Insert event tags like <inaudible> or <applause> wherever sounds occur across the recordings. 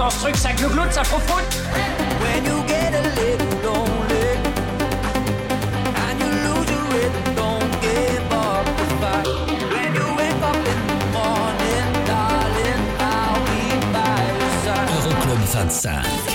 Qu'est-ce qui se passe dans ce truc Ça glougloute, ça froufroute When you get a little lonely and you lose your rhythm, don't give up the fight. When you wake up in the morning, darling, I'll be by your side. Euroclub 25.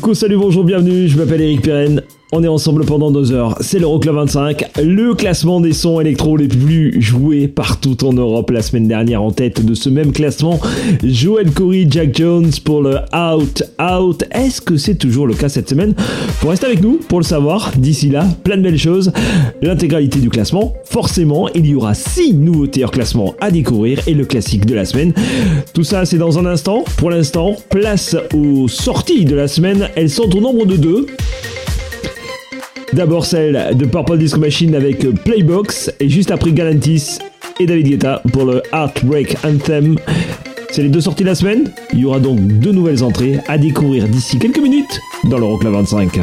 Coucou, salut, bonjour, bienvenue, je m'appelle Eric Pirenne. On est ensemble pendant deux heures. C'est l'Euroclub 25, le classement des sons électro les plus joués partout en Europe. La semaine dernière, en tête de ce même classement, Joel Corey, Jack Jones pour le Out Out. Est-ce que c'est toujours le cas cette semaine? Pour rester avec nous, pour le savoir, d'ici là, plein de belles choses. L'intégralité du classement, forcément, il y aura six nouveautés hors classement à découvrir et le classique de la semaine. Tout ça, c'est dans un instant. Pour l'instant, place aux sorties de la semaine. Elles sont au nombre de deux. D'abord celle de Purple Disco Machine avec Playbox et juste après Galantis et David Guetta pour le Heartbreak Anthem. C'est les deux sorties de la semaine. Il y aura donc deux nouvelles entrées à découvrir d'ici quelques minutes dans l'Euroclub 25.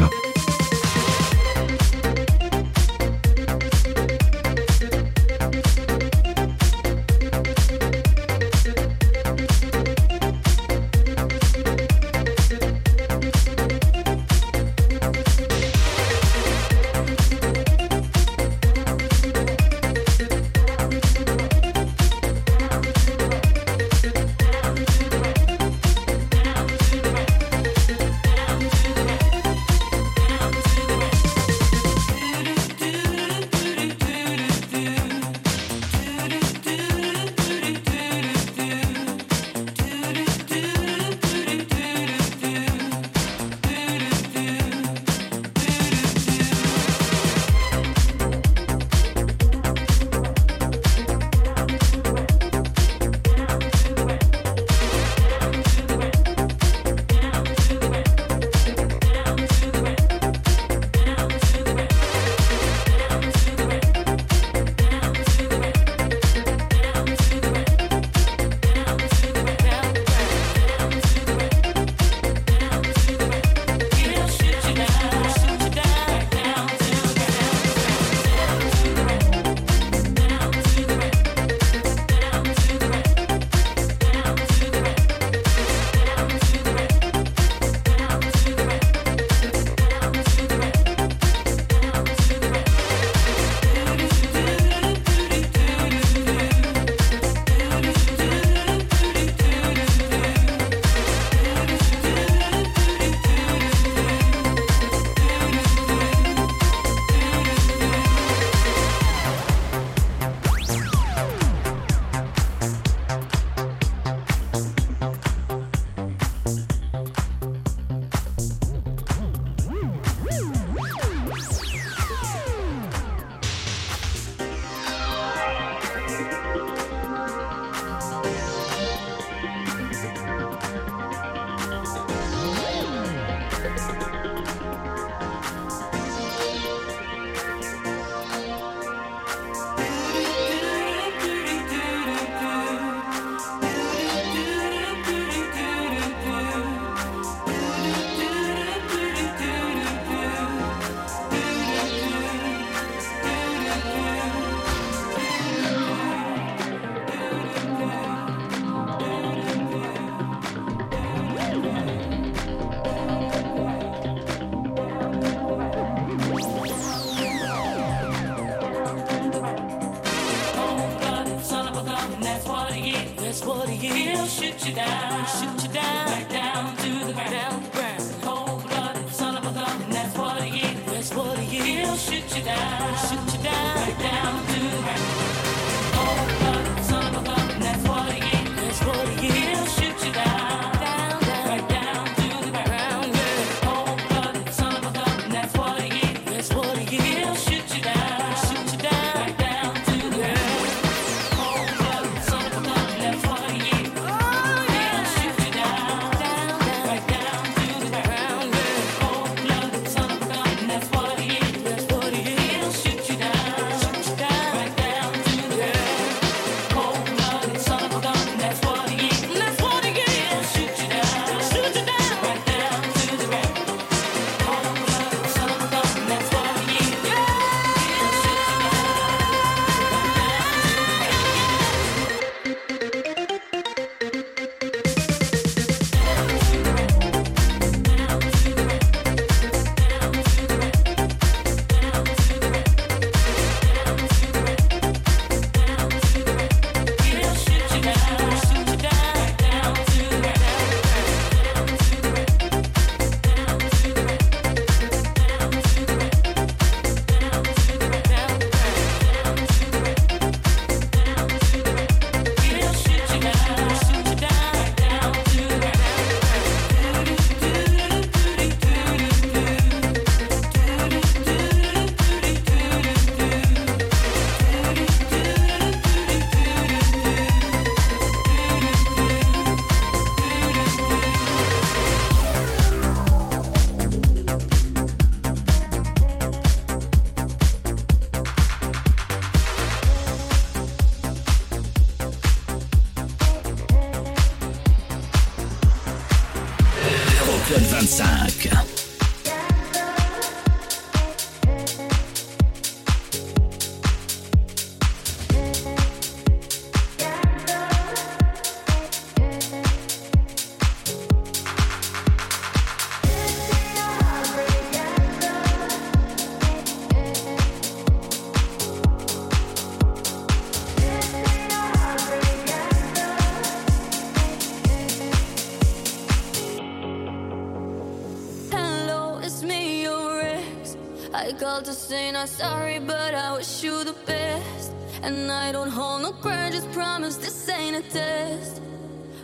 called to say not sorry, but I wish you the best. And I don't hold no grudges, promise this ain't a test.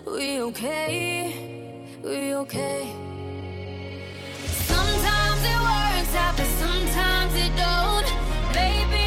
We okay, we okay. Sometimes it works out, but sometimes it don't. Baby.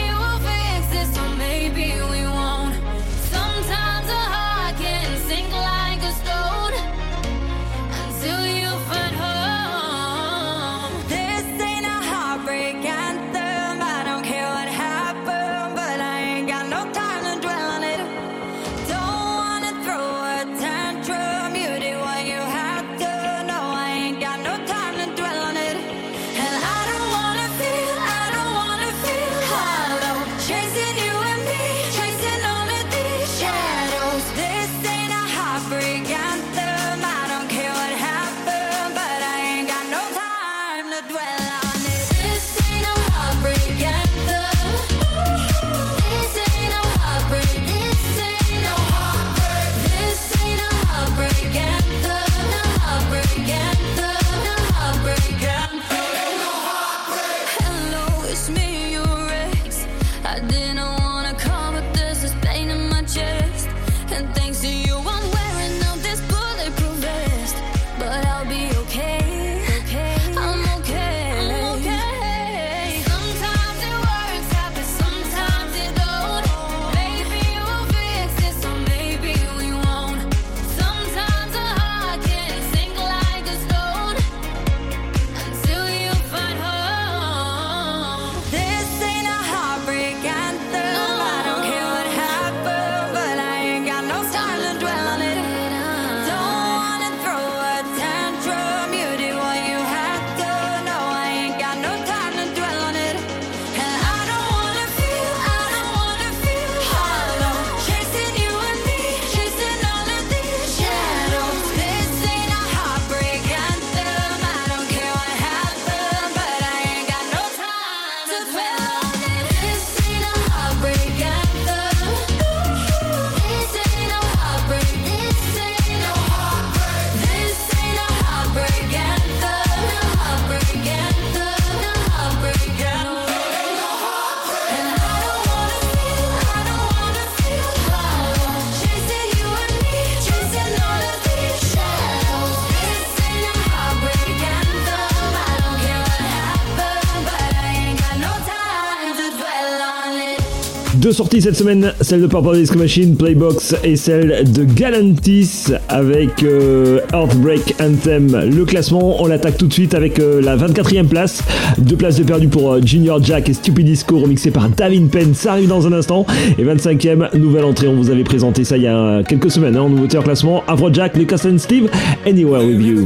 Deux sorties cette semaine, celle de Purple Disco Machine, Playbox et celle de Galantis avec euh, Heartbreak Anthem. Le classement, on l'attaque tout de suite avec euh, la 24e place. Deux places de perdu pour euh, Junior Jack et Stupid Disco remixé par Davin Penn. Ça arrive dans un instant. Et 25e, nouvelle entrée. On vous avait présenté ça il y a quelques semaines. Hein, en nouveauté en classement. Afrojack, Lucas and Steve, Anywhere With You.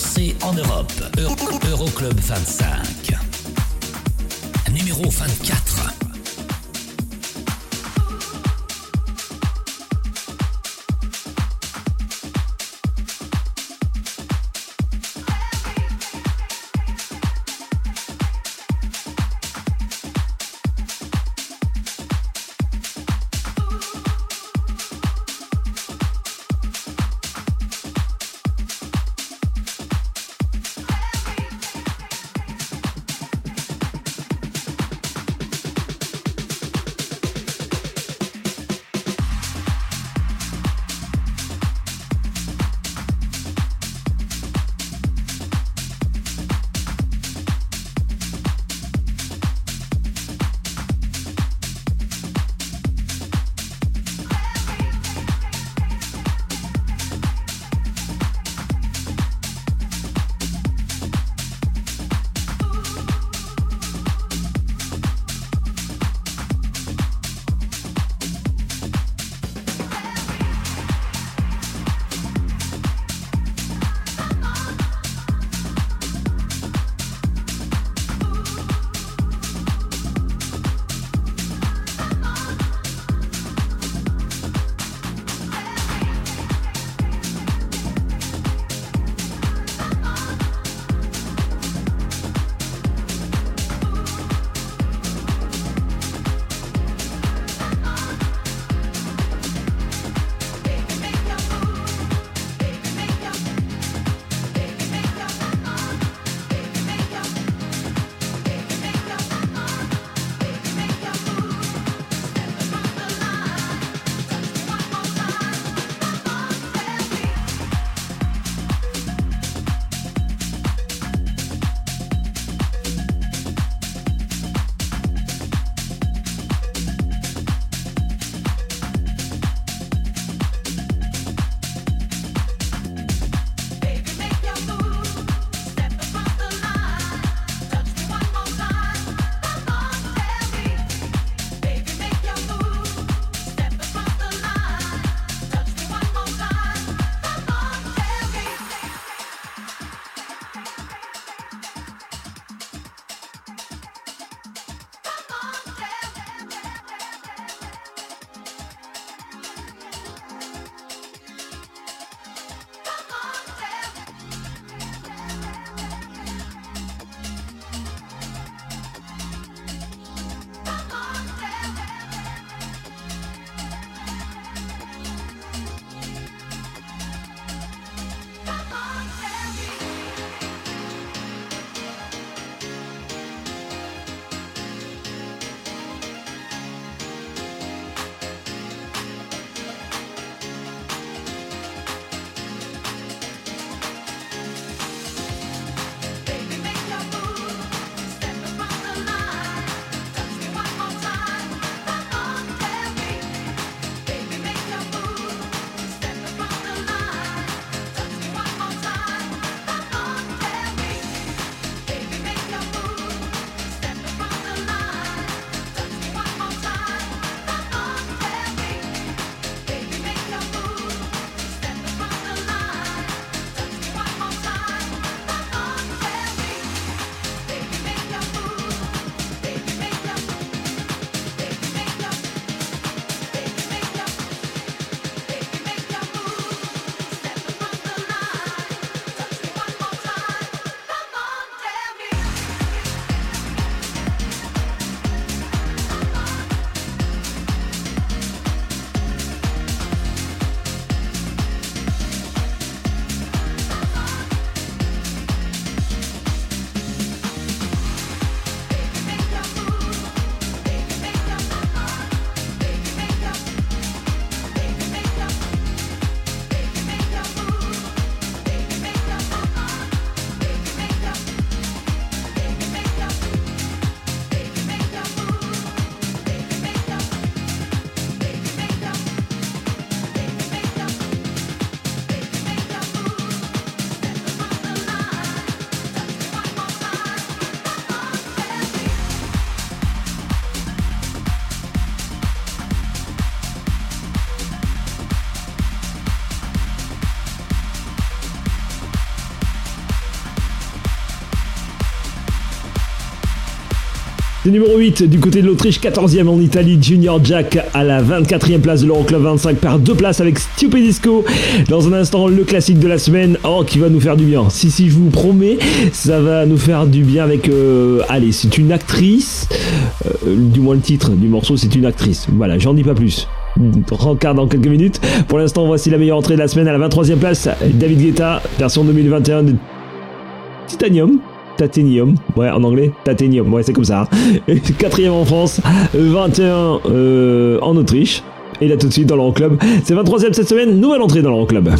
Dansés en Europe. Euro- Euroclub 25. Numéro 8 du côté de l'Autriche, 14e en Italie, Junior Jack à la 24e place de l'Euroclub 25 perd deux places avec Stupid Disco. Dans un instant, le classique de la semaine, oh, qui va nous faire du bien. Si, si, je vous promets, ça va nous faire du bien avec... euh, allez, c'est une actrice, euh, du moins le titre du morceau, c'est une actrice. Voilà, j'en dis pas plus. Rencard dans quelques minutes. Pour l'instant, voici la meilleure entrée de la semaine à la 23e place, David Guetta, version 2021 de Titanium. Titanium, ouais en anglais, Titanium, ouais c'est comme ça. Et Quatrième en France, 21 euh, en Autriche. Et là tout de suite dans l'Euroclub, c'est 23ème cette semaine, nouvelle entrée dans l'Euroclub.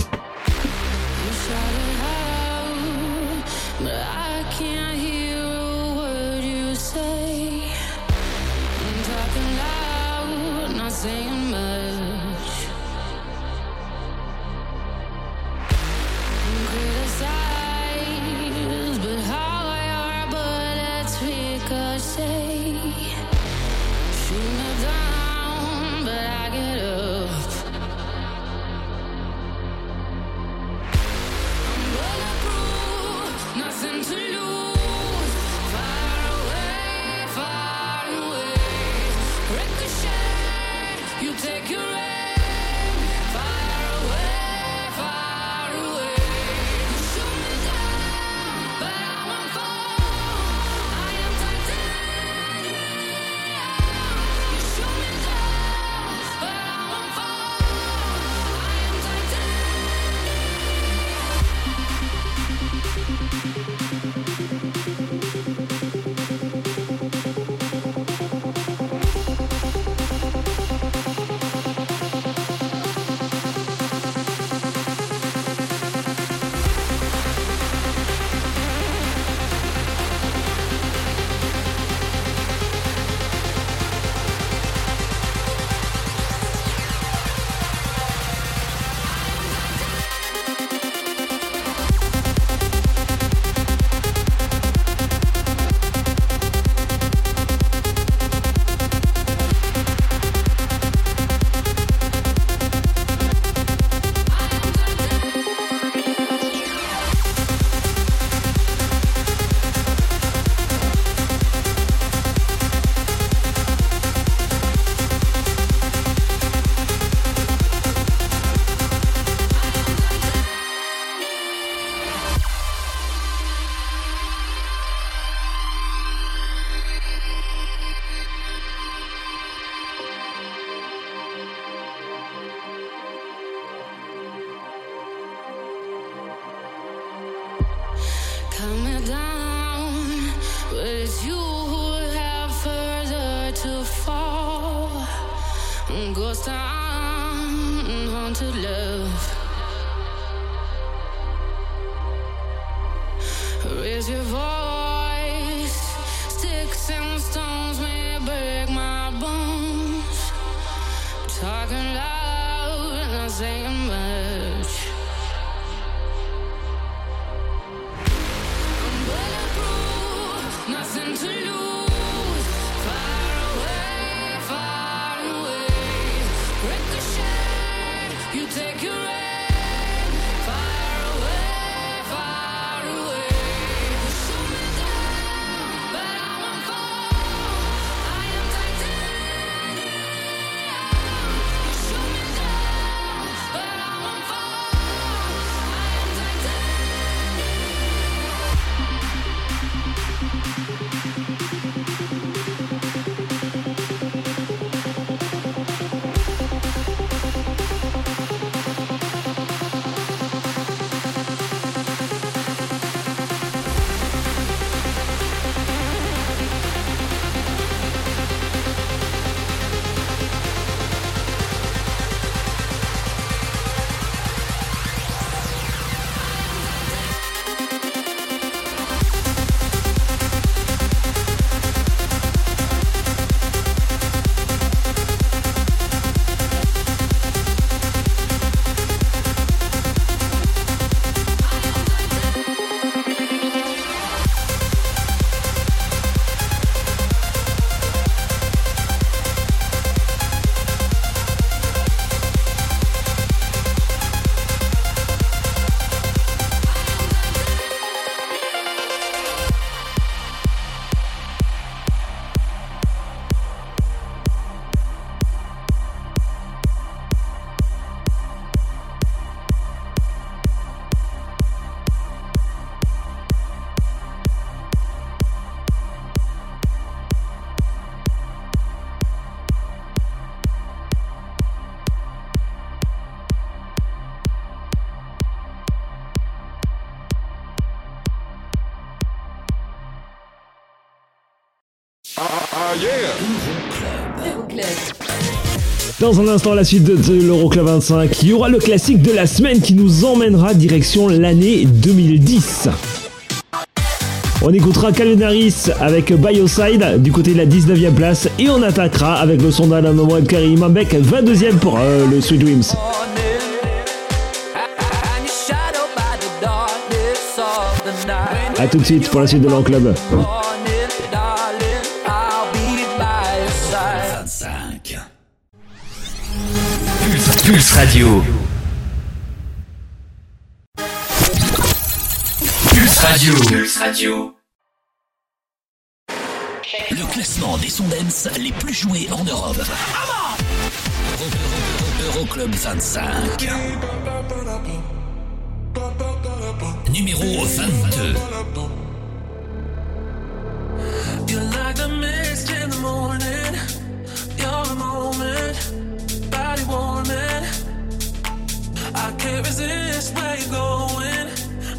Dans un instant, la suite de, l'Euroclub 25, il y aura le classique de la semaine qui nous emmènera direction l'année 2010. On écoutera Calvin avec Bioside du côté de la 19e place et on attaquera avec le son d'Alan Moed Karim Mbek 22e pour euh, le Sweet Dreams. A tout de suite pour la suite de l'Euroclub. Morning, Pulse, Radio. Pulse Radio. Pulse Radio. Le classement des sons dance les plus joués en Europe. Euro- Euro- Euroclub 25. Numéro 22. You're like the mist in the morning. Body warming. I can't resist where you're going.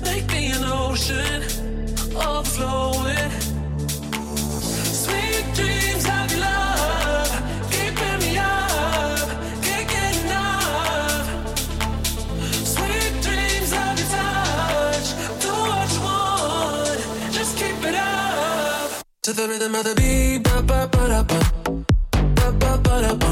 Make me an ocean, overflowing. Sweet dreams of your love, keeping me up, can't get enough. Sweet dreams of your touch, do what you want, just keep it up. To the rhythm of the beat, ba ba ba da ba, ba ba ba da ba,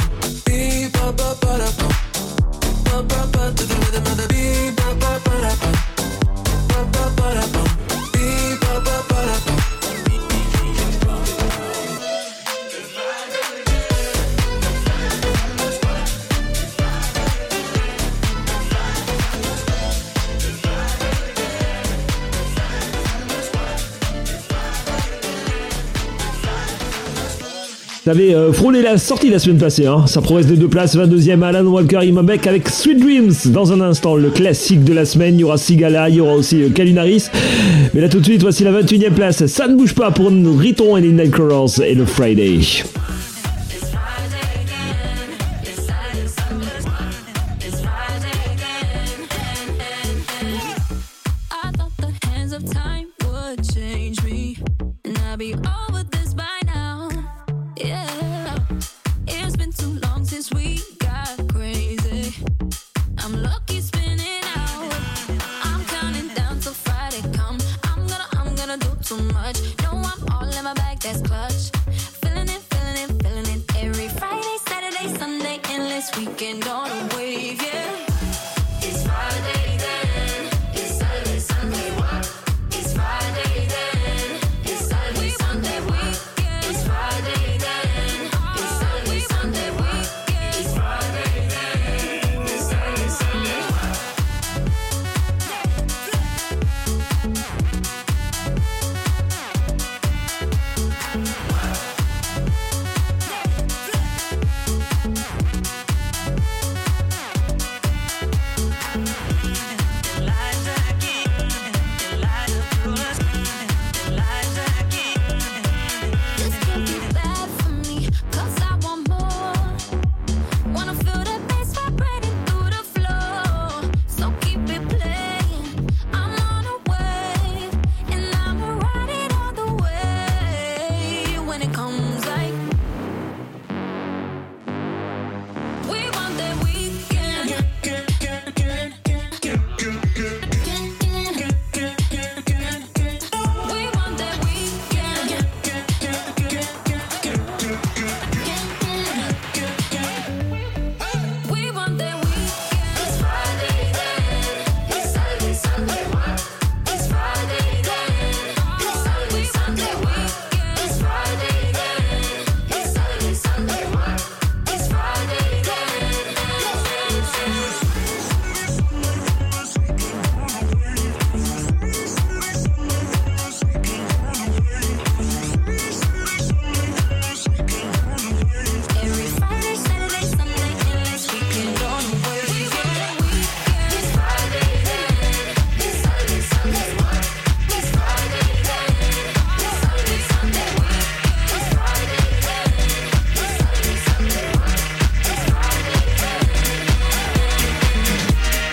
T'avais euh, frôlé la sortie la semaine passée, hein. ça progresse de deux places, 22e Alan Walker Imambek avec Sweet Dreams. Dans un instant, le classique de la semaine, il y aura Sigala, il y aura aussi euh, Calvin Harris. Mais là tout de suite, voici la 21e place. Ça ne bouge pas pour Riton et les Nightcrawlers et le Friday. Yeah,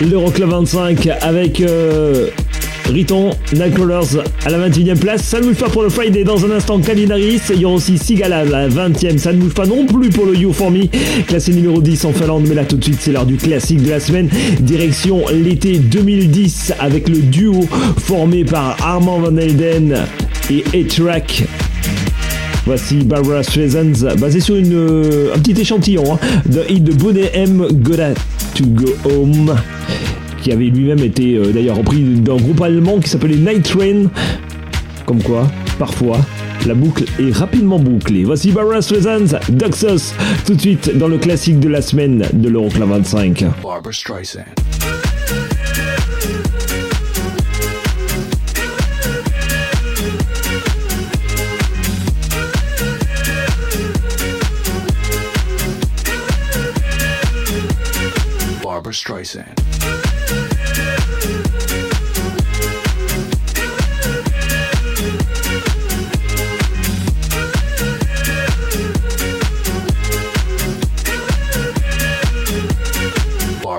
l'Euroclub 25 avec euh, Riton, Nightcrawlers à la 21e place. Ça ne bouge pas pour le Friday dans un instant. Calvin Harris. Il y aura aussi Sigala à la 20e. Ça ne bouge pas non plus pour le You For Me, classé numéro 10 en Finlande. Mais là, tout de suite, c'est l'heure du classique de la semaine. Direction l'été 2010 avec le duo formé par Armand Van Helden et A-Track. Voici Barbara Streisand, basé sur une, euh, un petit échantillon hein, de hit de Bonnet M. Gotta to Go Home, qui avait lui-même été euh, d'ailleurs repris d'un groupe allemand qui s'appelait Night Train. Comme quoi, parfois, la boucle est rapidement bouclée. Voici Barbara Streisand, Duxos, tout de suite dans le classique de la semaine de l'Euroclub 25. Barbara Streisand. Barbara Streisand.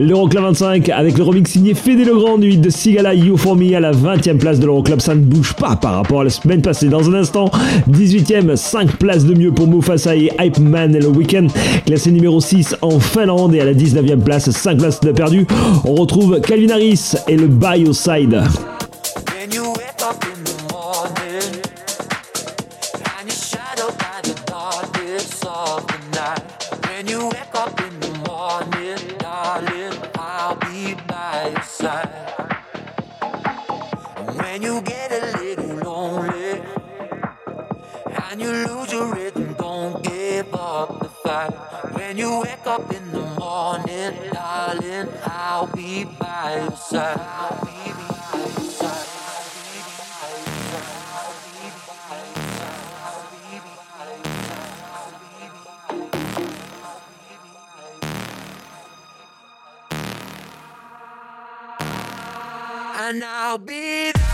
L'Euroclub 25 avec le remix signé Fédé Legrand du de Sigala You For Me à la 20e place de l'Euroclub. Ça ne bouge pas par rapport à la semaine passée. Dans un instant, 18e, 5 places de mieux pour Mufasa et Hype Man et le Weekend. Classé numéro 6 en Finlande et à la 19e place, 5 places de perdu. On retrouve Calvin Harris et le Bioside. and I'll be there.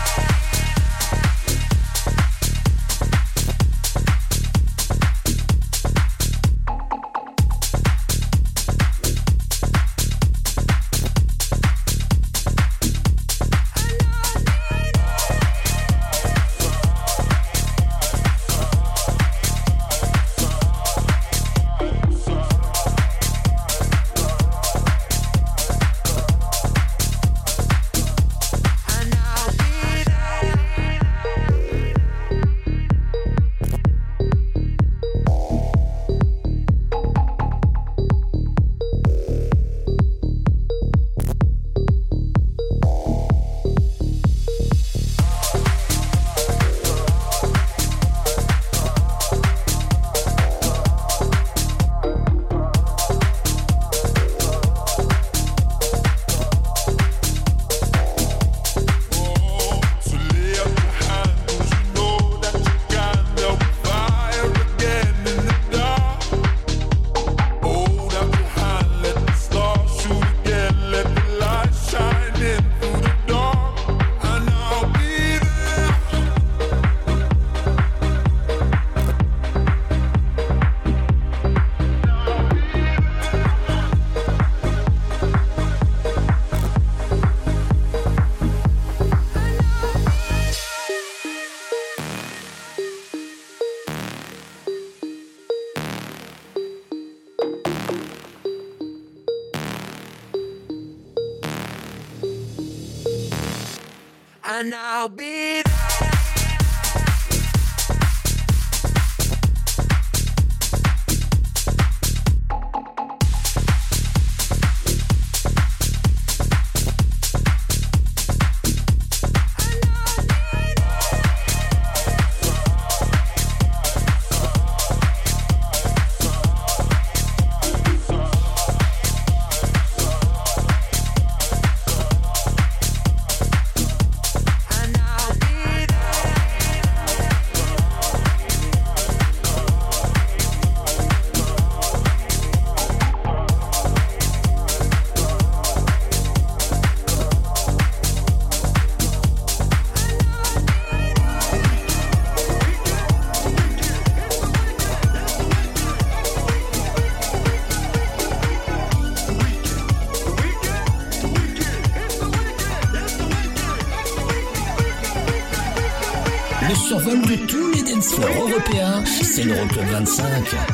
I'll be 25.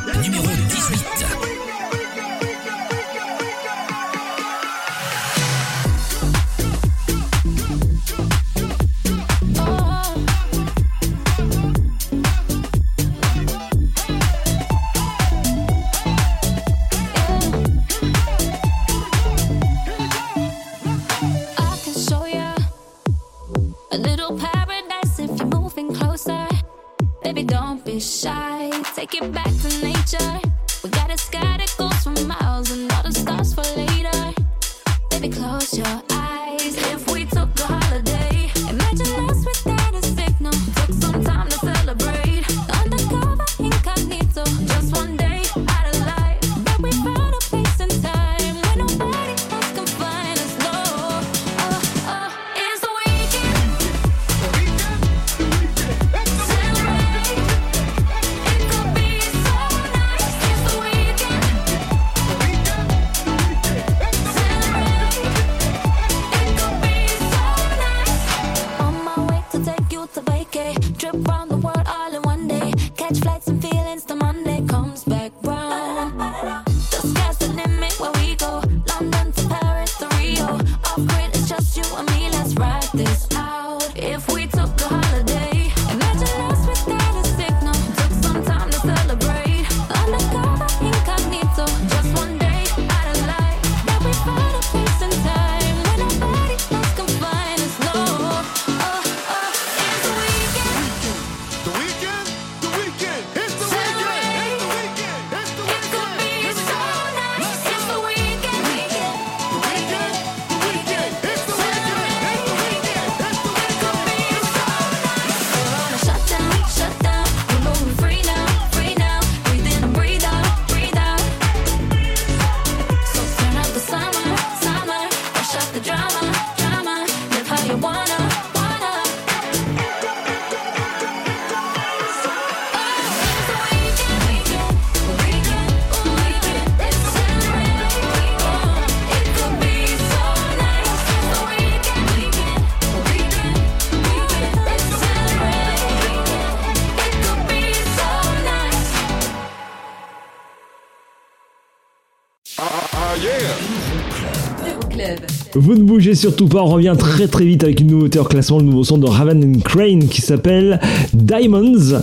Vous ne bougez surtout pas, on revient très très vite avec une nouveauté en classement, le nouveau son de Raven and Crane qui s'appelle Diamonds.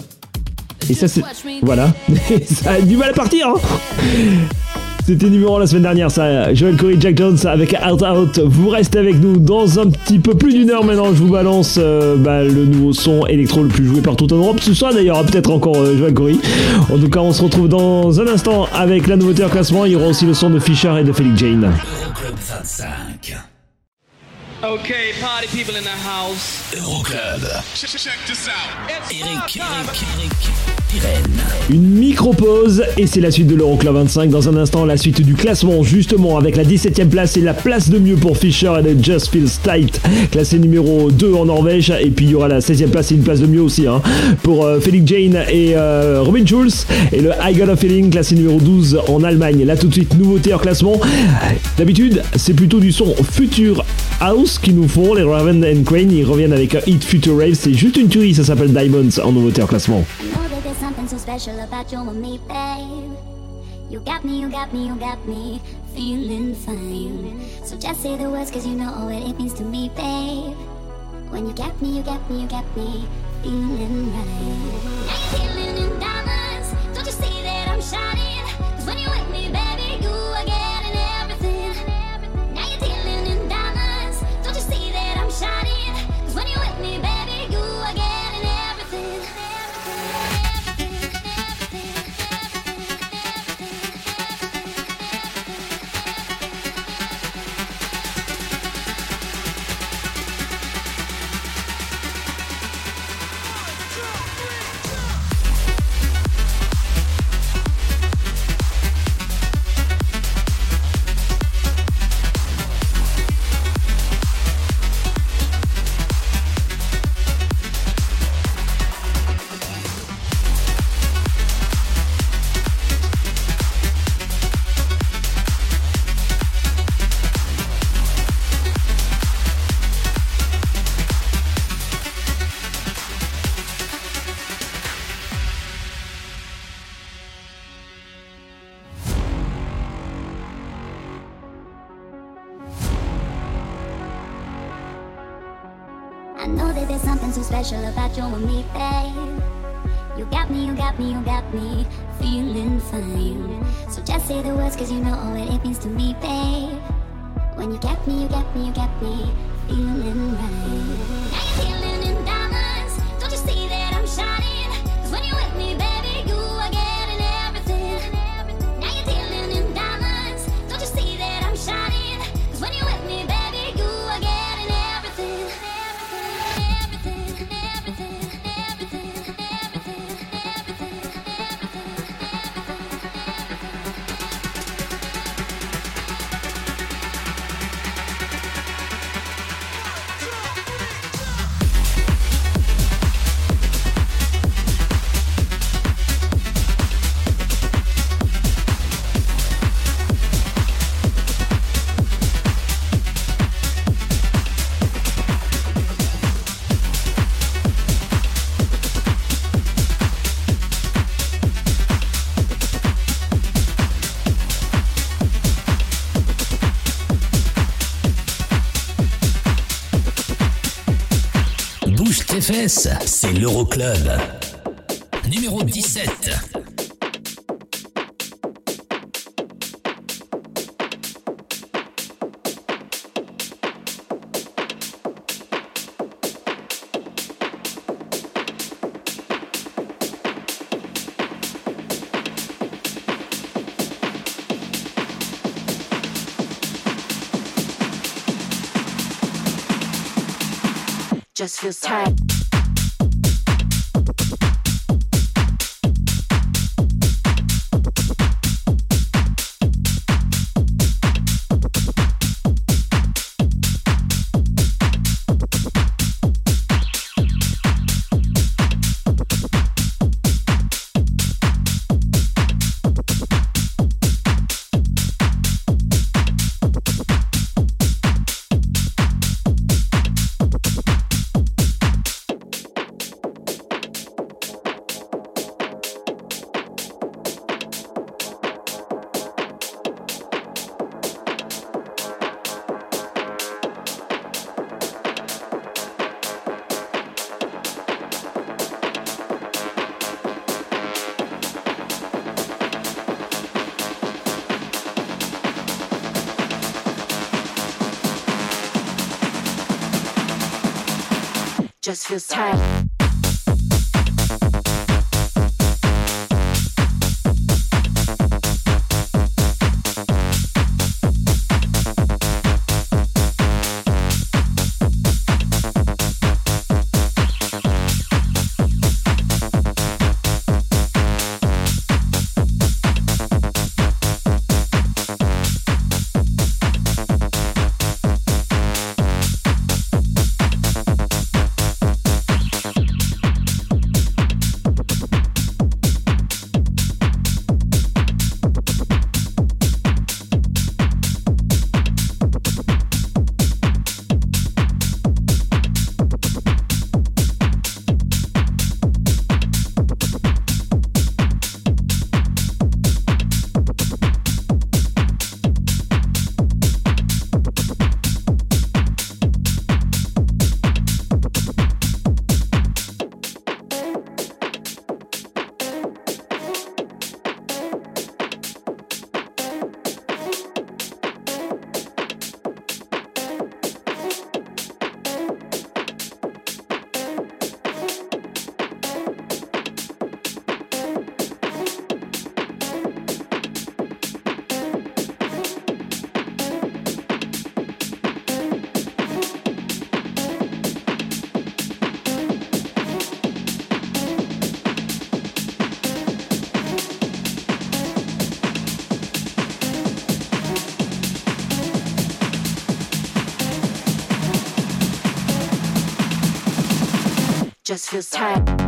Et ça c'est... Voilà, <laughs> ça a du mal à partir hein C'était numéro 1 la semaine dernière ça, Joel Corey, Jack Jones avec Out Out. Vous restez avec nous dans un petit peu plus d'une heure maintenant, je vous balance euh, bah, le nouveau son électro le plus joué partout en Europe. Ce soir d'ailleurs, peut-être encore euh, Joel Corey. En tout cas, on se retrouve dans un instant avec la nouveauté en classement. Il y aura aussi le son de Fisher et de Felix Jane. Euroclub 25. Okay, party people in the house. Euroclub. Check, check this out. Eric, Eric, Eric, Pirenne. Une micro-pause et c'est la suite de l'Euroclub 25. Dans un instant, la suite du classement, justement, avec la 17ème place et la place de mieux pour Fisher et de Just Feels Tight, classé numéro 2 en Norvège. Et puis il y aura la 16ème place et une place de mieux aussi hein, pour euh, Felix Jane et euh, Robin Schulz. Et le I Got a Feeling, classé numéro 12 en Allemagne. Là, tout de suite, nouveauté en classement. D'habitude, c'est plutôt du son futur house qui nous font. Les Raven and Crane, ils reviennent avec un hit Future Rave. C'est juste une tuerie, ça s'appelle Diamonds en nouveauté en classement. When you me, you me, you me feeling? Tes c'est l'Euroclub. Numéro 17. Just feels tight. Feels tight. Just feels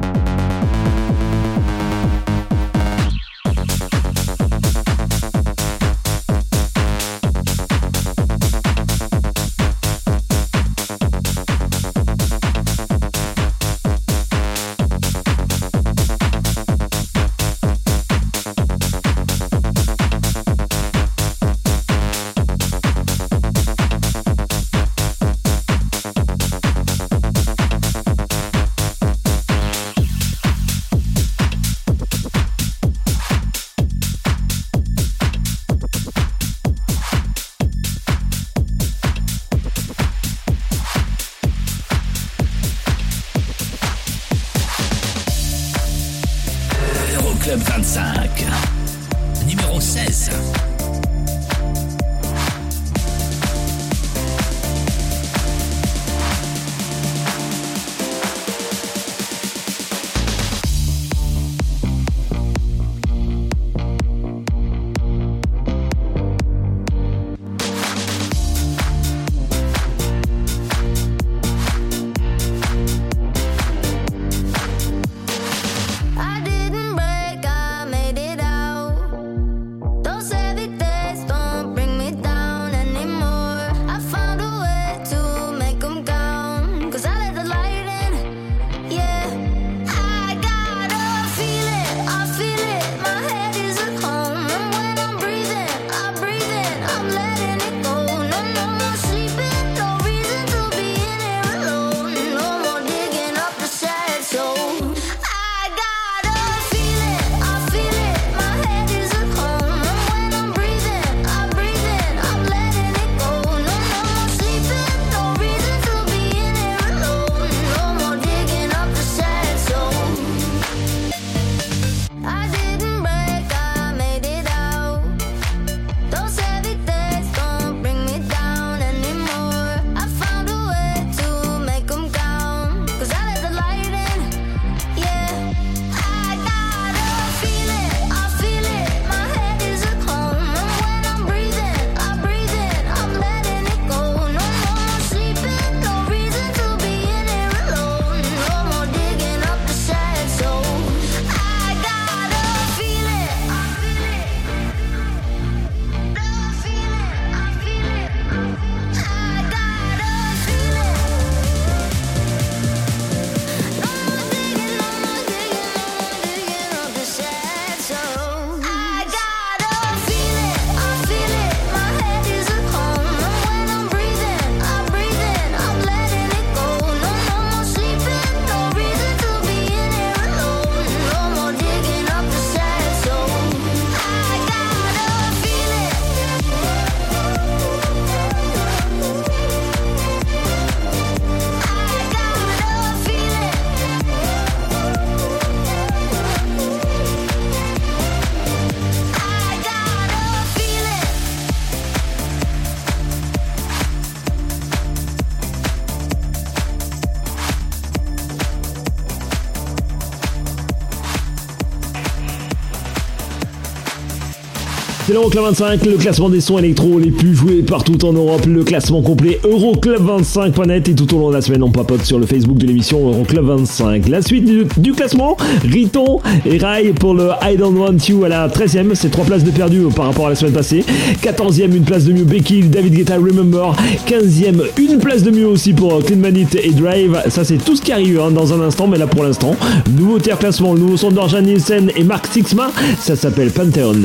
l'Euroclub 25, le classement des sons électro les plus joués partout en Europe, le classement complet Euroclub25.net et tout au long de la semaine on papote sur le Facebook de l'émission Euroclub 25. La suite du, classement, Riton et Rai pour le I Don't Want You à la 13e, c'est 3 places de perdu par rapport à la semaine passée. 14e, une place de mieux Becky, David Guetta, Remember. 15e, une place de mieux aussi pour Clean Manit et Drive. Ça c'est tout ce qui arrive hein, dans un instant, mais là pour l'instant, nouveau tiers classement, le nouveau son d'Orjan Nielsen et Mark Sixma, ça s'appelle Pantheon.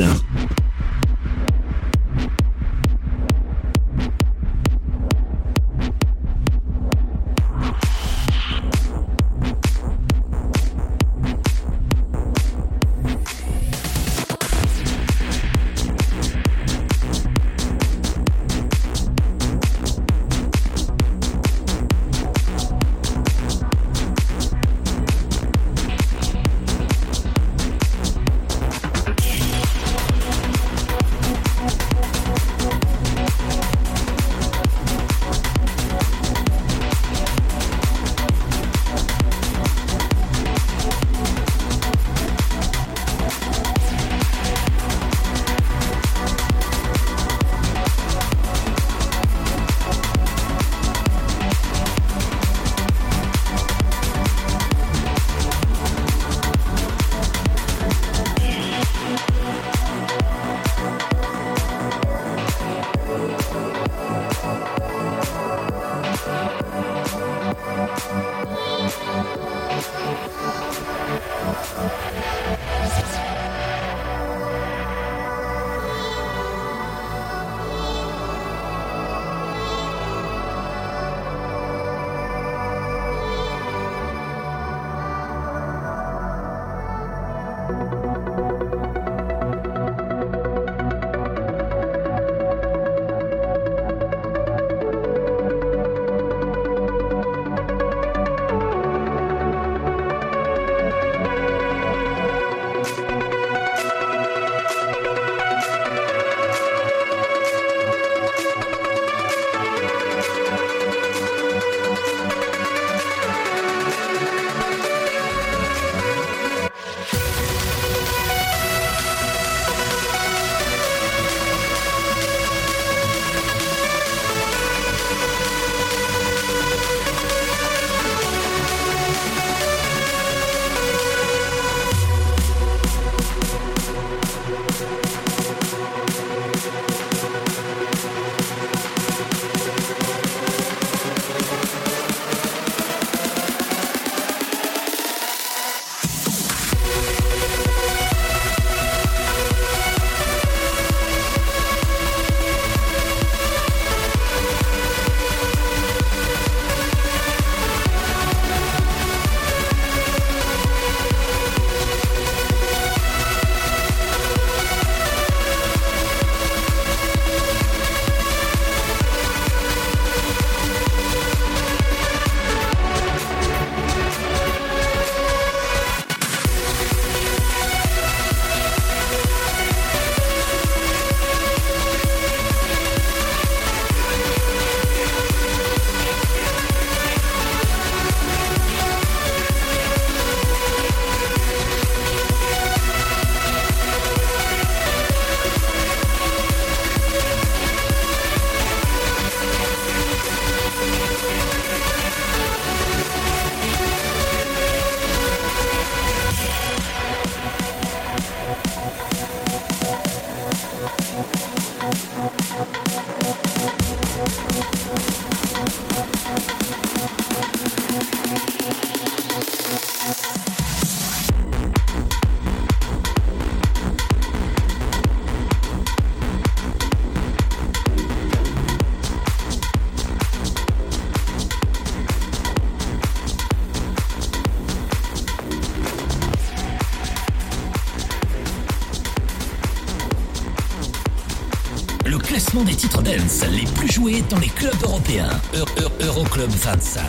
Les plus joués dans les clubs européens. Eu- Eu- Euroclub 25.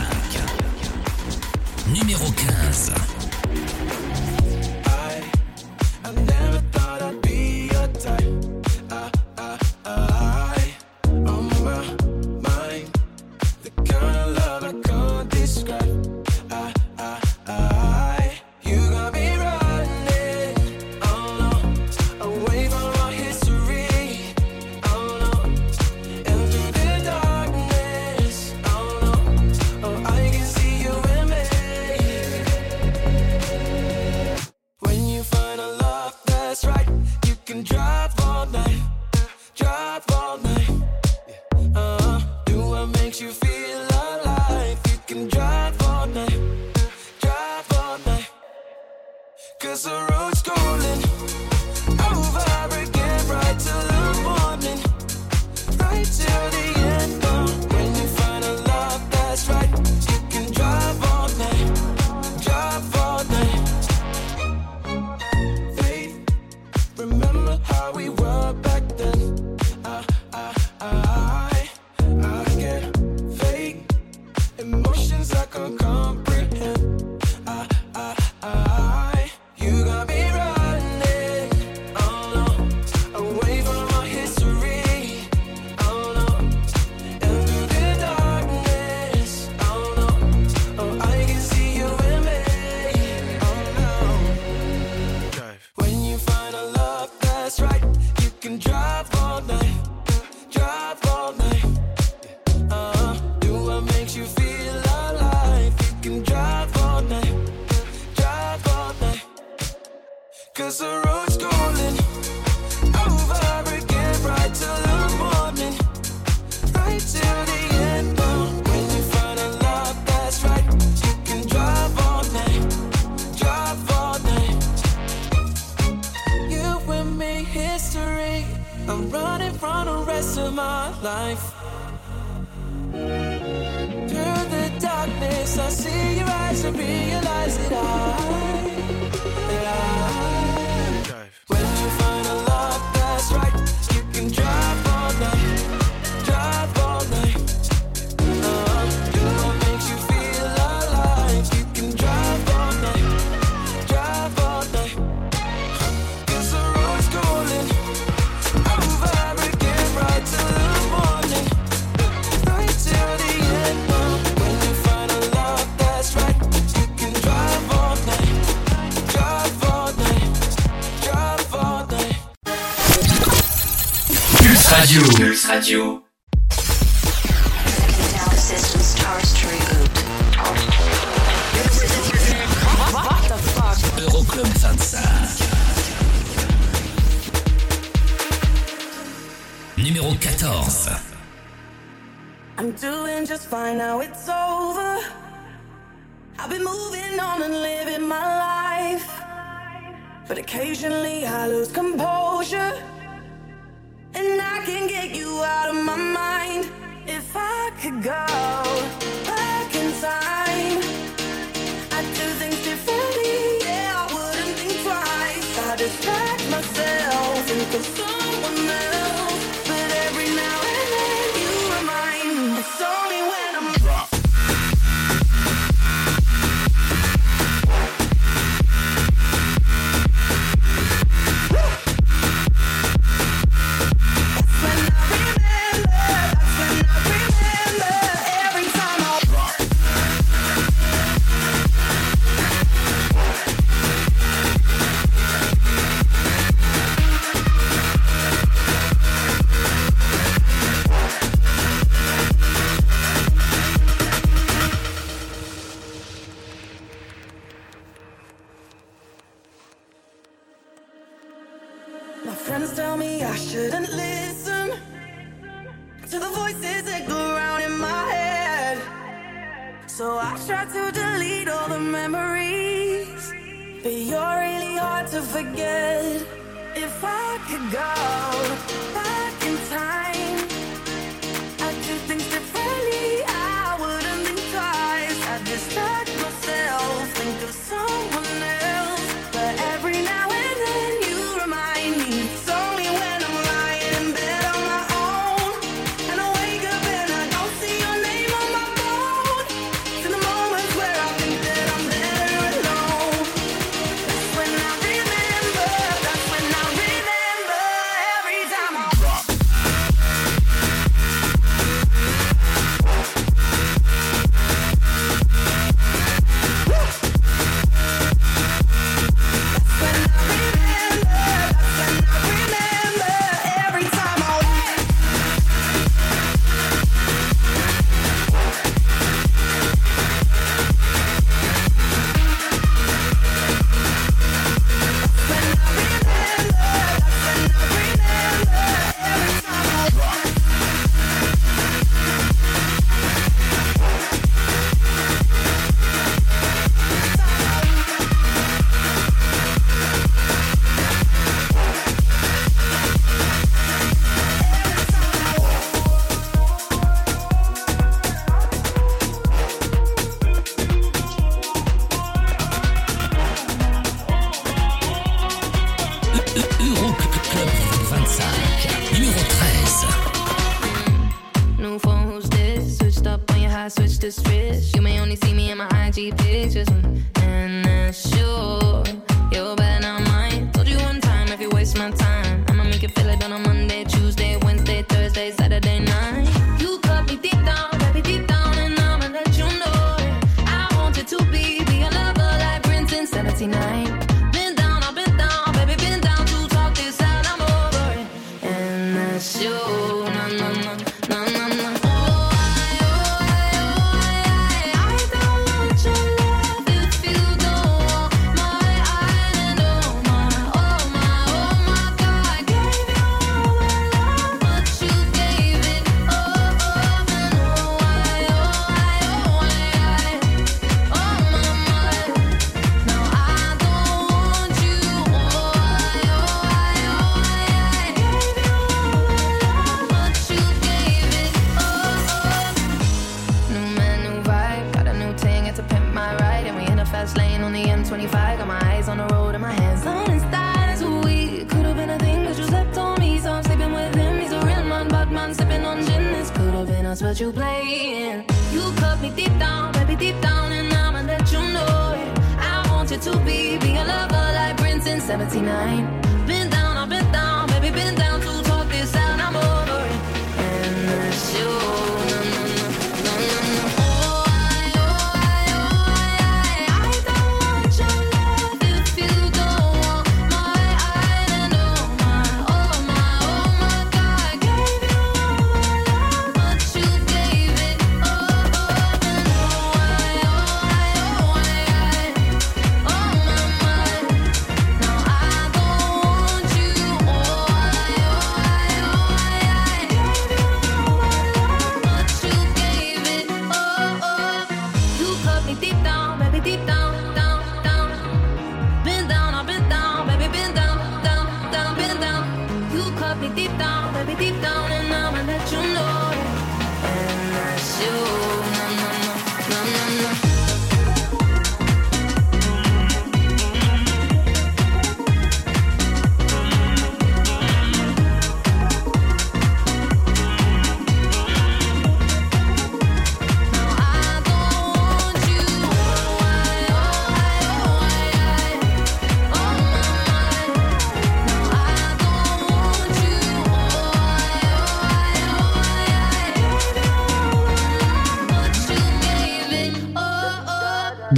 Numéro 15. Radio. Friends tell me I shouldn't listen to the voices that go around in my head. So I try to delete all the memories, but you're really hard to forget. If I could go.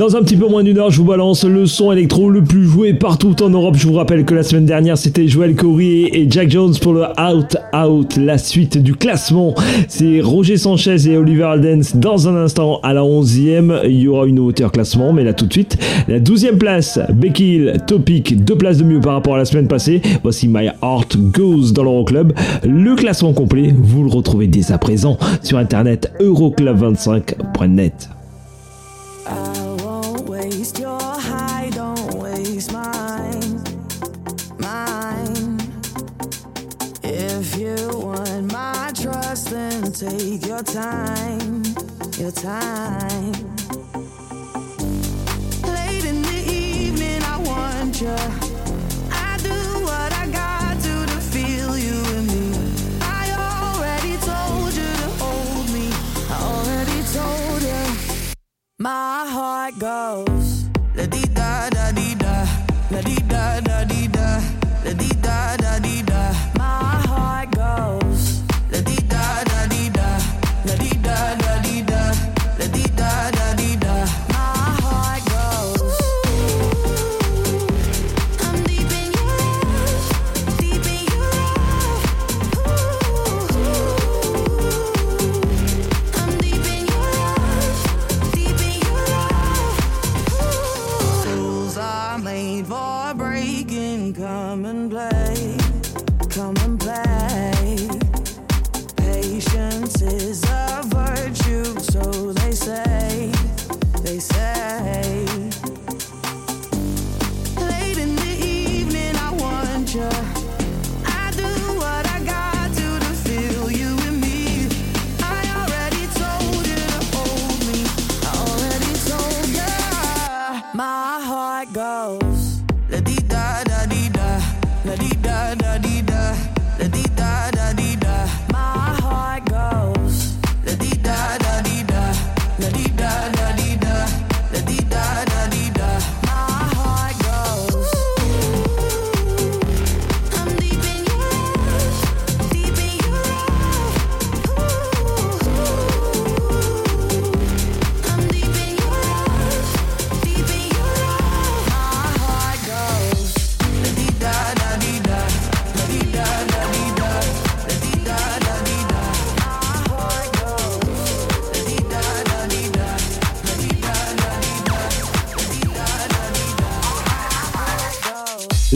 Dans un petit peu moins d'une heure, je vous balance le son électro le plus joué partout en Europe. Je vous rappelle que la semaine dernière, c'était Joël Corrier et Jack Jones pour le Out Out. La suite du classement, c'est Roger Sanchez et Oliver Aldens dans un instant à la 11e. Il y aura une hauteur classement, mais là tout de suite, la 12e place, Becky Hill, Topic, deux places de mieux par rapport à la semaine passée. Voici My Heart Goes dans l'Euroclub. Le classement complet, vous le retrouvez dès à présent sur internet euroclub25.net. time, your time. Late in the evening, I wonder. I do what I got to to feel you me. I already told you to hold me. Already told you. My heart goes. The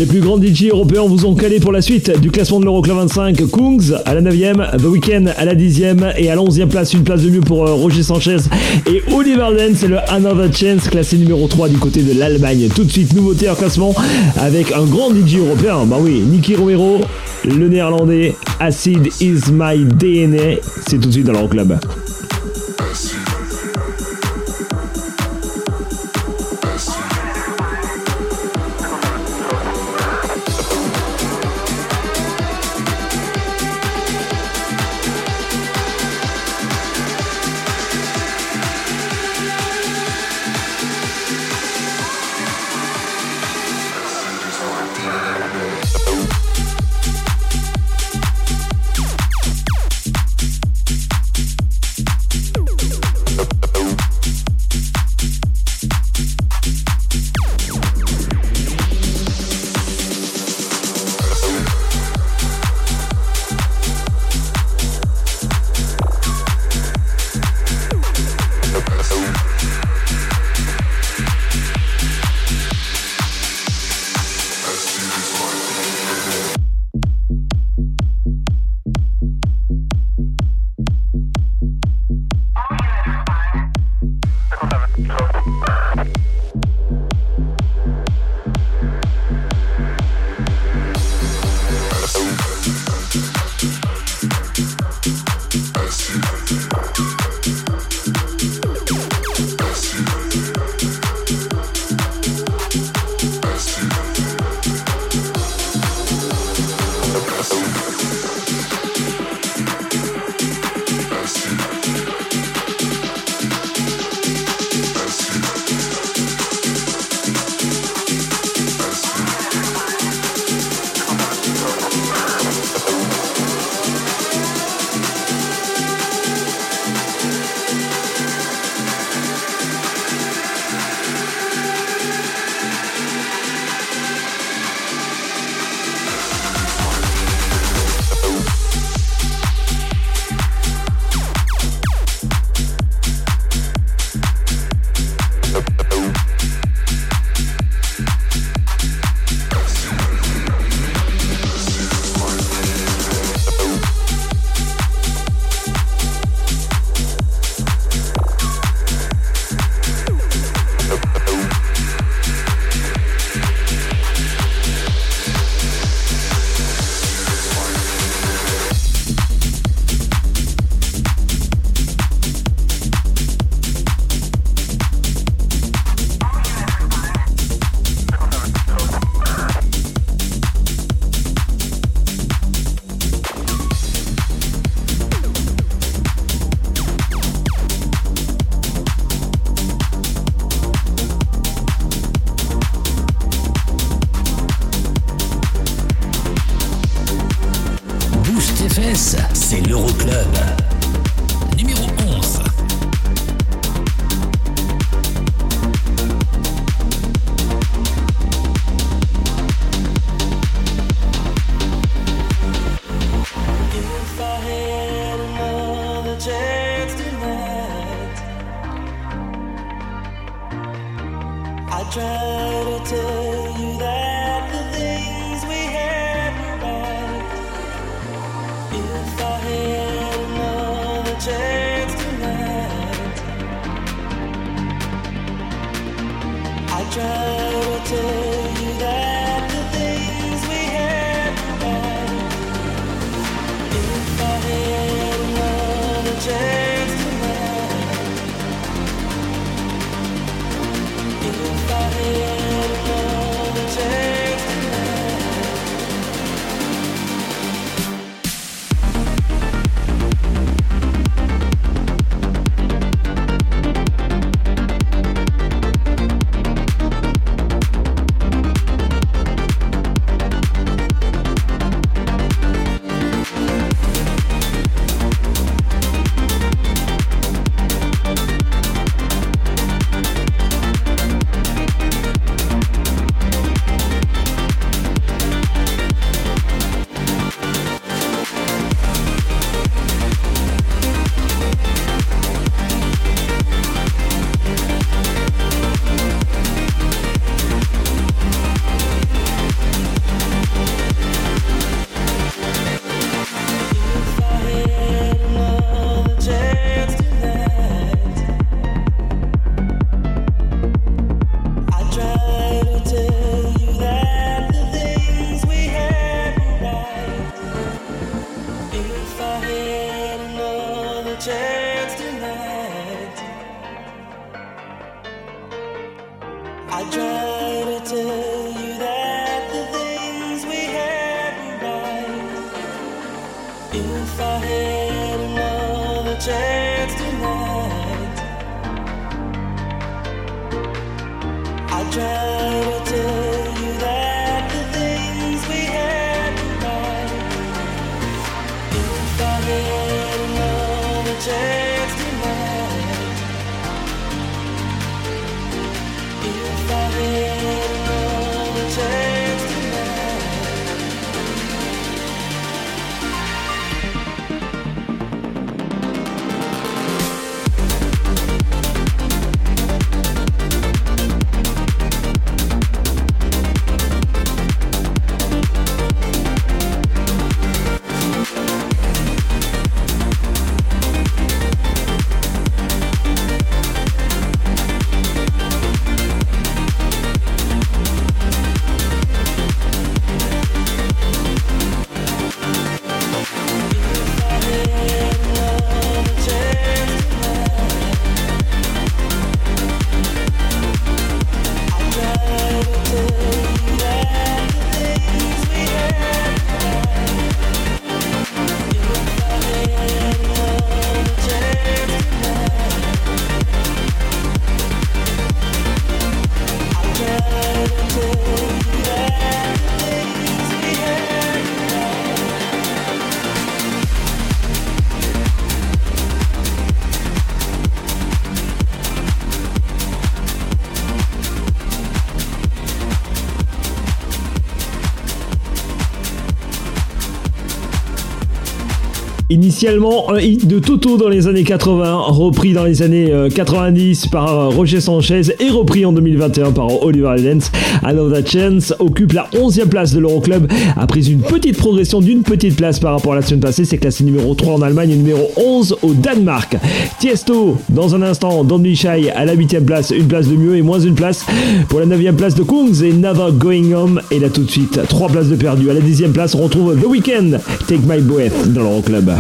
Les plus grands DJ européens vous ont calé pour la suite du classement de l'Euroclub 25. Kungs à la 9ème, The Weeknd à la 10ème et à la 11ème place, une place de mieux pour euh, Roger Sanchez et Oliver Dance. C'est le Another Chance classé numéro 3 du côté de l'Allemagne. Tout de suite, nouveauté en classement avec un grand DJ européen. Bah oui, Nicky Romero, le néerlandais. Acid is my DNA. C'est tout de suite dans l'Euroclub. Initialement un hit de Toto dans les années 80, repris dans les années euh, 90 par euh, Roger Sanchez et repris en 2021 par Oliver Heldens. Another Chance occupe la 11e place de l'Euroclub, a pris une petite progression d'une petite place par rapport à la semaine passée, c'est classé numéro 3 en Allemagne et numéro 11 au Danemark. Tiesto, dans un instant, Be Shy à la 8e place, une place de mieux et moins une place pour la 9e place de Kungs et Never Going Home. Et là tout de suite, 3 places de perdu. À la 10e place, on retrouve The Weeknd, Take My Breath dans l'Euroclub.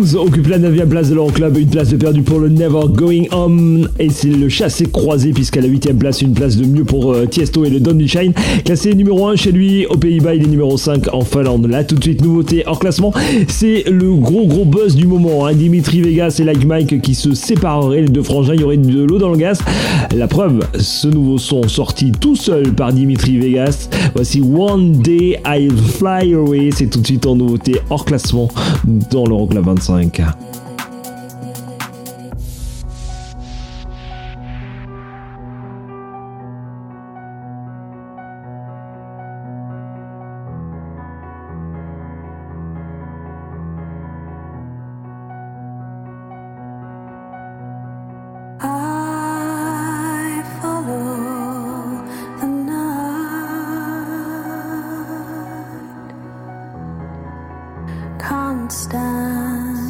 Occupe la 9 place de l'Euroclub, une place de perdu pour le Never Going Home. Et c'est le chassé croisé, puisqu'à la 8 place, une place de mieux pour euh, Tiesto et le Don Shine. Classé numéro 1 chez lui, aux Pays-Bas, il est numéro 5 en Finlande. Là, tout de suite, nouveauté hors classement. C'est le gros gros buzz du moment. Hein. Dimitri Vegas et Like Mike qui se sépareraient. Les deux frangins, il y aurait de l'eau dans le gaz. La preuve, ce nouveau son sorti tout seul par Dimitri Vegas. Voici One Day I'll Fly Away. C'est tout de suite en nouveauté hors classement dans l'Euroclub 25. 5 constant.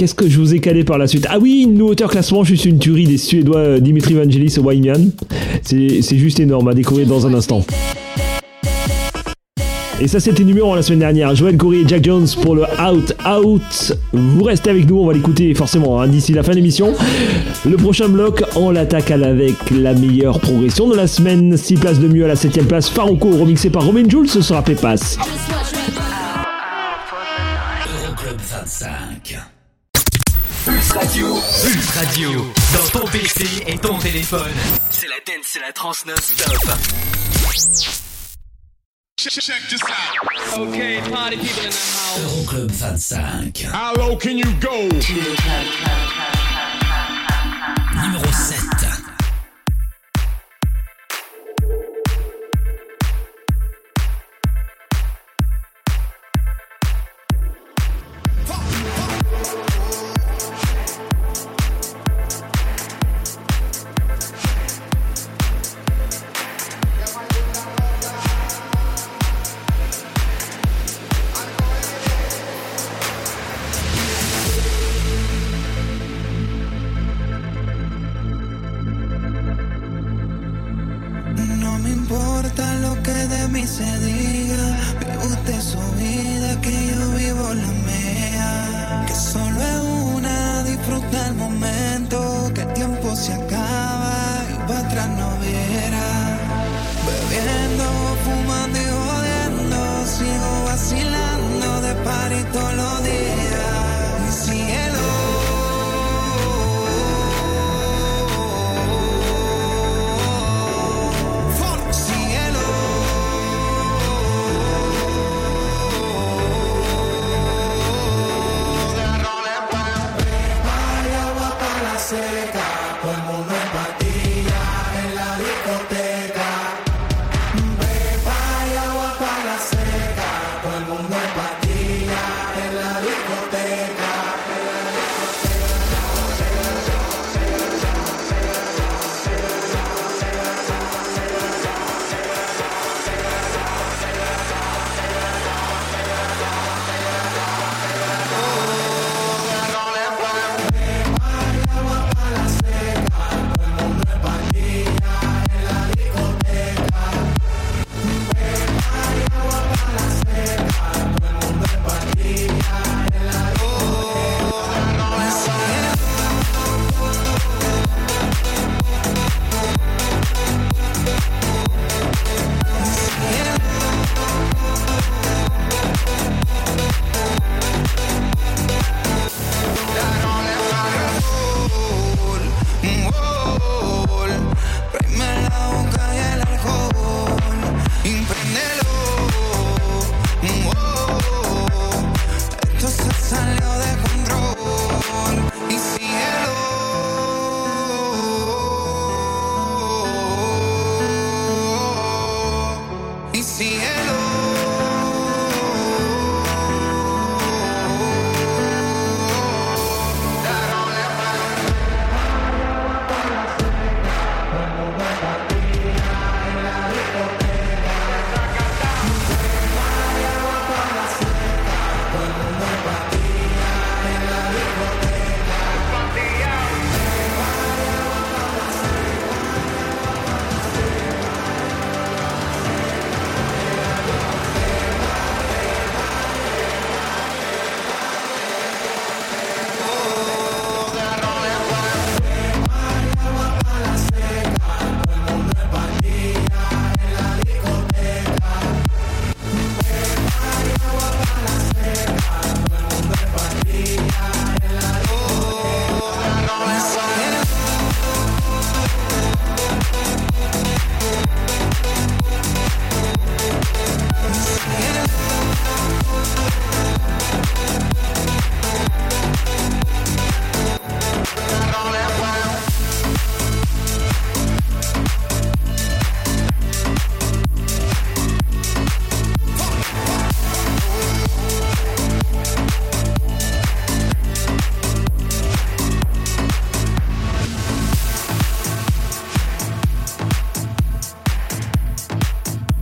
Qu'est-ce que je vous ai calé par la suite Ah oui, une nouveauté en classement, juste une tuerie des Suédois euh, Dimitri Vangelis et Wayman. C'est c'est juste énorme à découvrir dans un instant. Et ça, c'était numéro 1 la semaine dernière. Joël Corey et Jack Jones pour le Out Out. Vous restez avec nous, on va l'écouter forcément hein, d'ici la fin de l'émission. Le prochain bloc, on l'attaque avec la meilleure progression de la semaine. 6 places de mieux à la 7ème place. Farouko, remixé par Romain Jules, ce sera Pépas. Radio. Dans ton PC et ton téléphone. C'est la dance, c'est la trans non-stop. Check this out. Okay, party people in the house. Euroclub 25. How low can you go? Numéro 7.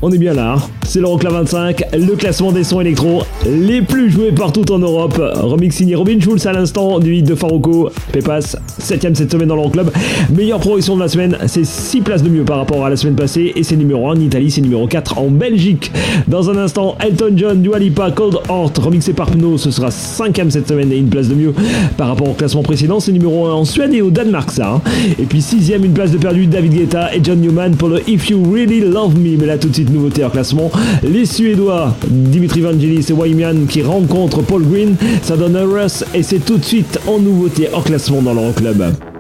On est bien là, hein. c'est l'Euroclub 25, le classement des sons électro les plus joués partout en Europe. Remix signé Robin Schulz à l'instant du hit de Farouko, Pepas, 7ème cette semaine dans l'Euroclub. Meilleure progression de la semaine, c'est 6 places de mieux par rapport à la semaine passée et c'est numéro 1 en Italie, c'est numéro 4 en Belgique. Dans un instant, Elton John, Dua Lipa, Cold Heart, remixé par Pno, ce sera 5ème cette semaine et une place de mieux par rapport au classement précédent, c'est numéro 1 en Suède et au Danemark ça. hein. Et puis 6ème, une place de perdu, David Guetta et John Newman pour le If You Really Love Me. Mais là tout de suite, nouveauté en classement. Les Suédois, Dimitri Vangelis et Wyman qui rencontrent Paul Green, ça donne un Russ et c'est tout de suite en nouveauté en classement dans l'Euroclub. If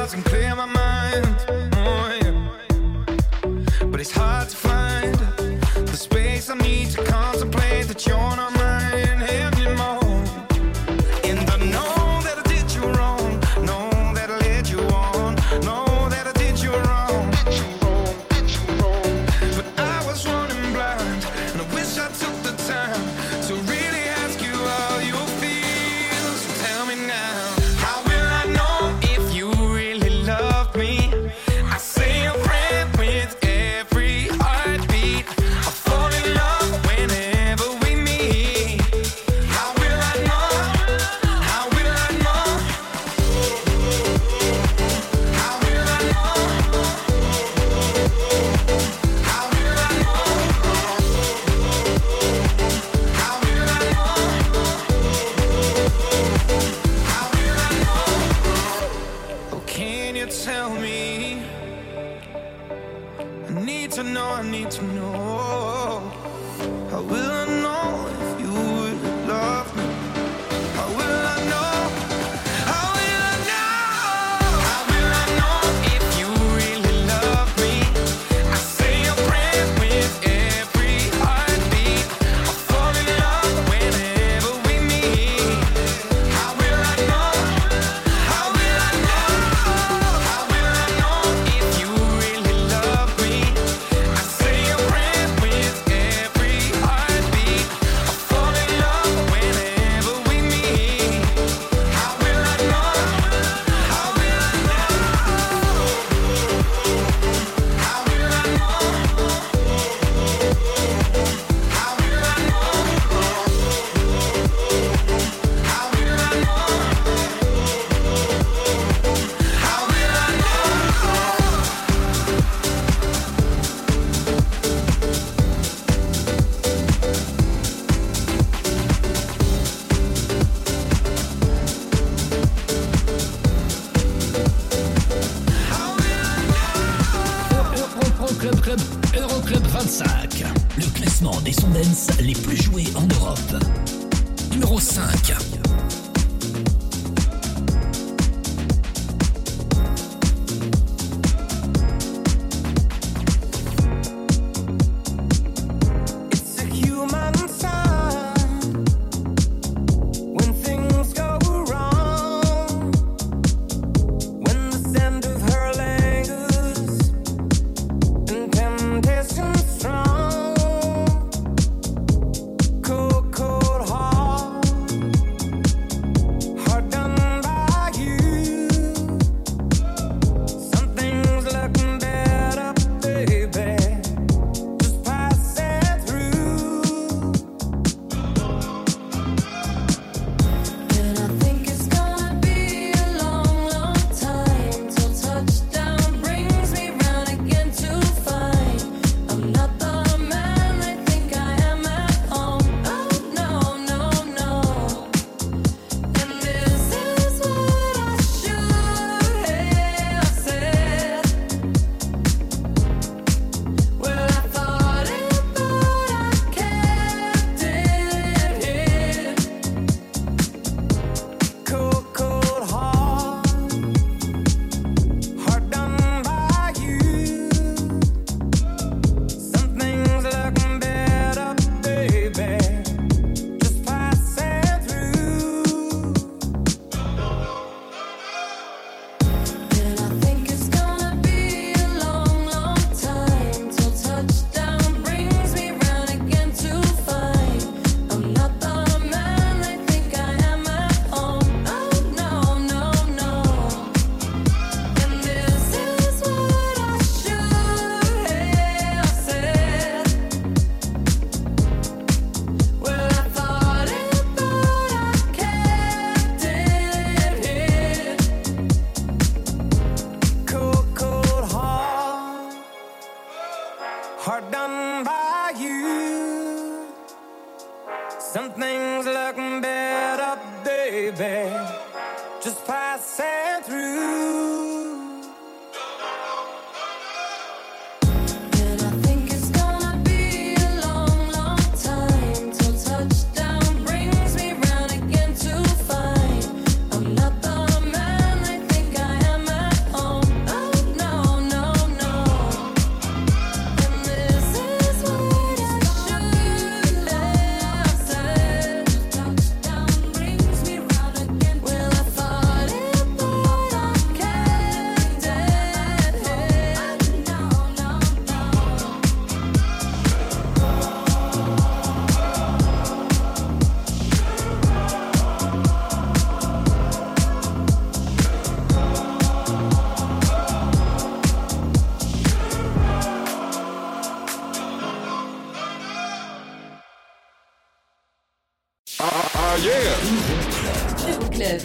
thoughts and clear my mind. Oh, yeah. But it's hard to find the space I need to contemplate that you're not.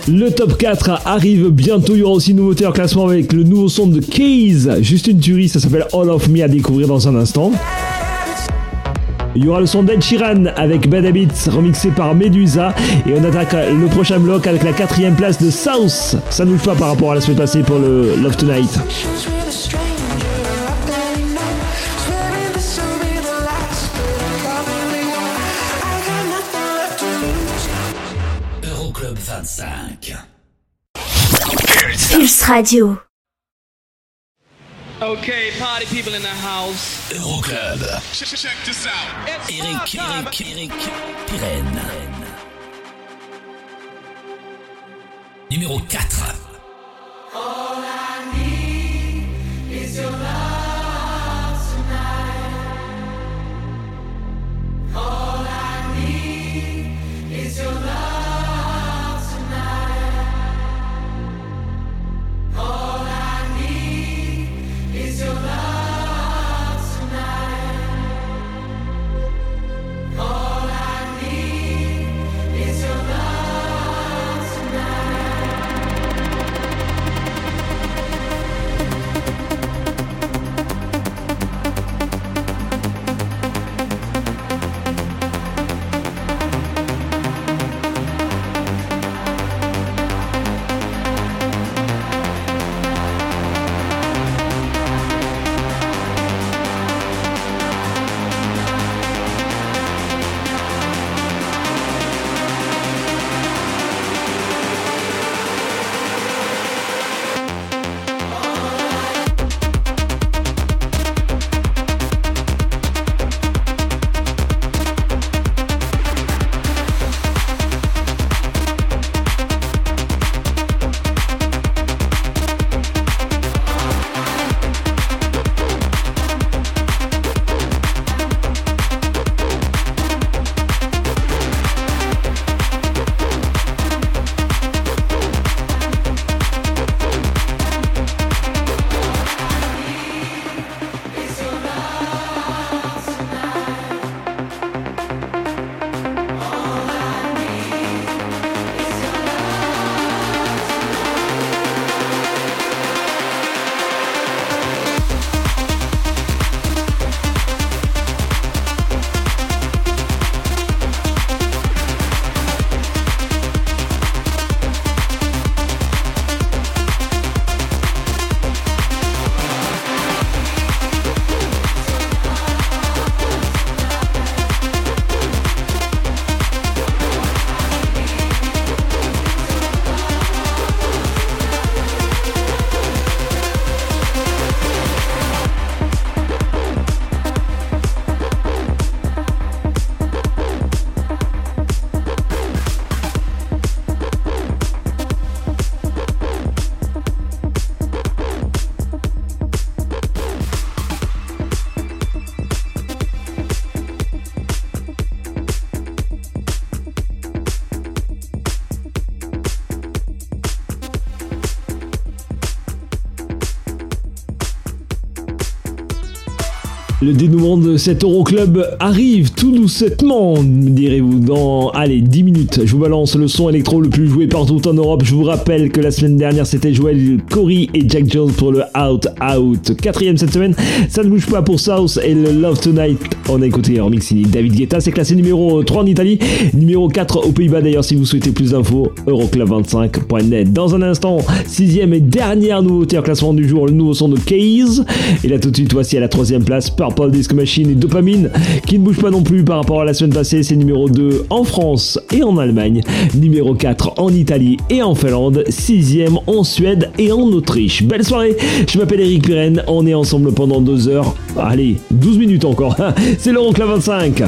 Le top 4 arrive bientôt. Il y aura aussi une nouveauté en classement avec le nouveau son de Keys. Juste une tuerie, ça s'appelle All of Me à découvrir dans un instant. Il y aura le son d'Ed Sheeran avec Bad Habits remixé par Medusa. Et on attaque le prochain bloc avec la quatrième place de South. Ça ne bouge pas par rapport à la semaine passée pour le Love Tonight. Radio. Okay, party people in the house. Euroclub. Check this out. Eric, Eric, Eric, Pirenne. Numéro 4. All I need is your love. All I need is your love Le dénouement de cet Euroclub arrive tout doucement, me direz-vous, dans, allez, 10 minutes. Je vous balance le son électro le plus joué partout en Europe. Je vous rappelle que la semaine dernière, c'était Joel Corey et Jack Jones pour le Out Out. Quatrième cette semaine, ça ne bouge pas pour South et le Love Tonight. On a écouté en mix David Guetta, c'est classé numéro 3 en Italie, numéro 4 aux Pays-Bas d'ailleurs si vous souhaitez plus d'infos, euroclub25.net. Dans un instant, sixième et dernière nouveauté en classement du jour, le nouveau son de Case. Et là tout de suite, voici à la troisième place, Purple Disco Machine et Dopamine, qui ne bouge pas non plus par rapport à la semaine passée, c'est numéro 2 en France et en Allemagne, numéro 4 en Italie et en Finlande, sixième en Suède et en Autriche. Belle soirée, je m'appelle Eric Pirenne, on est ensemble pendant deux heures, allez, 12 minutes encore, <laughs> c'est l'Euroclub 25.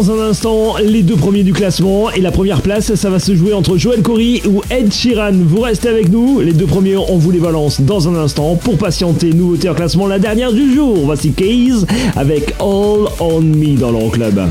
Dans un instant, les deux premiers du classement et la première place, ça va se jouer entre Joël Corry ou Ed Sheeran. Vous restez avec nous, les deux premiers, on vous les balance dans un instant pour patienter. Nouveauté en classement, la dernière du jour. Voici Case avec All on Me dans l'Euroclub. club.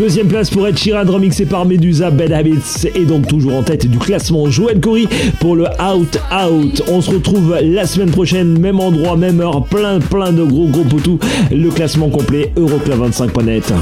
Deuxième place pour Ed Sheeran, remixé par Medusa, Bad Habits. Et donc toujours en tête du classement, Joël Cory pour le Out Out. On se retrouve la semaine prochaine, même endroit, même heure, plein plein de gros gros potous. Le classement complet, Euroclub25.net.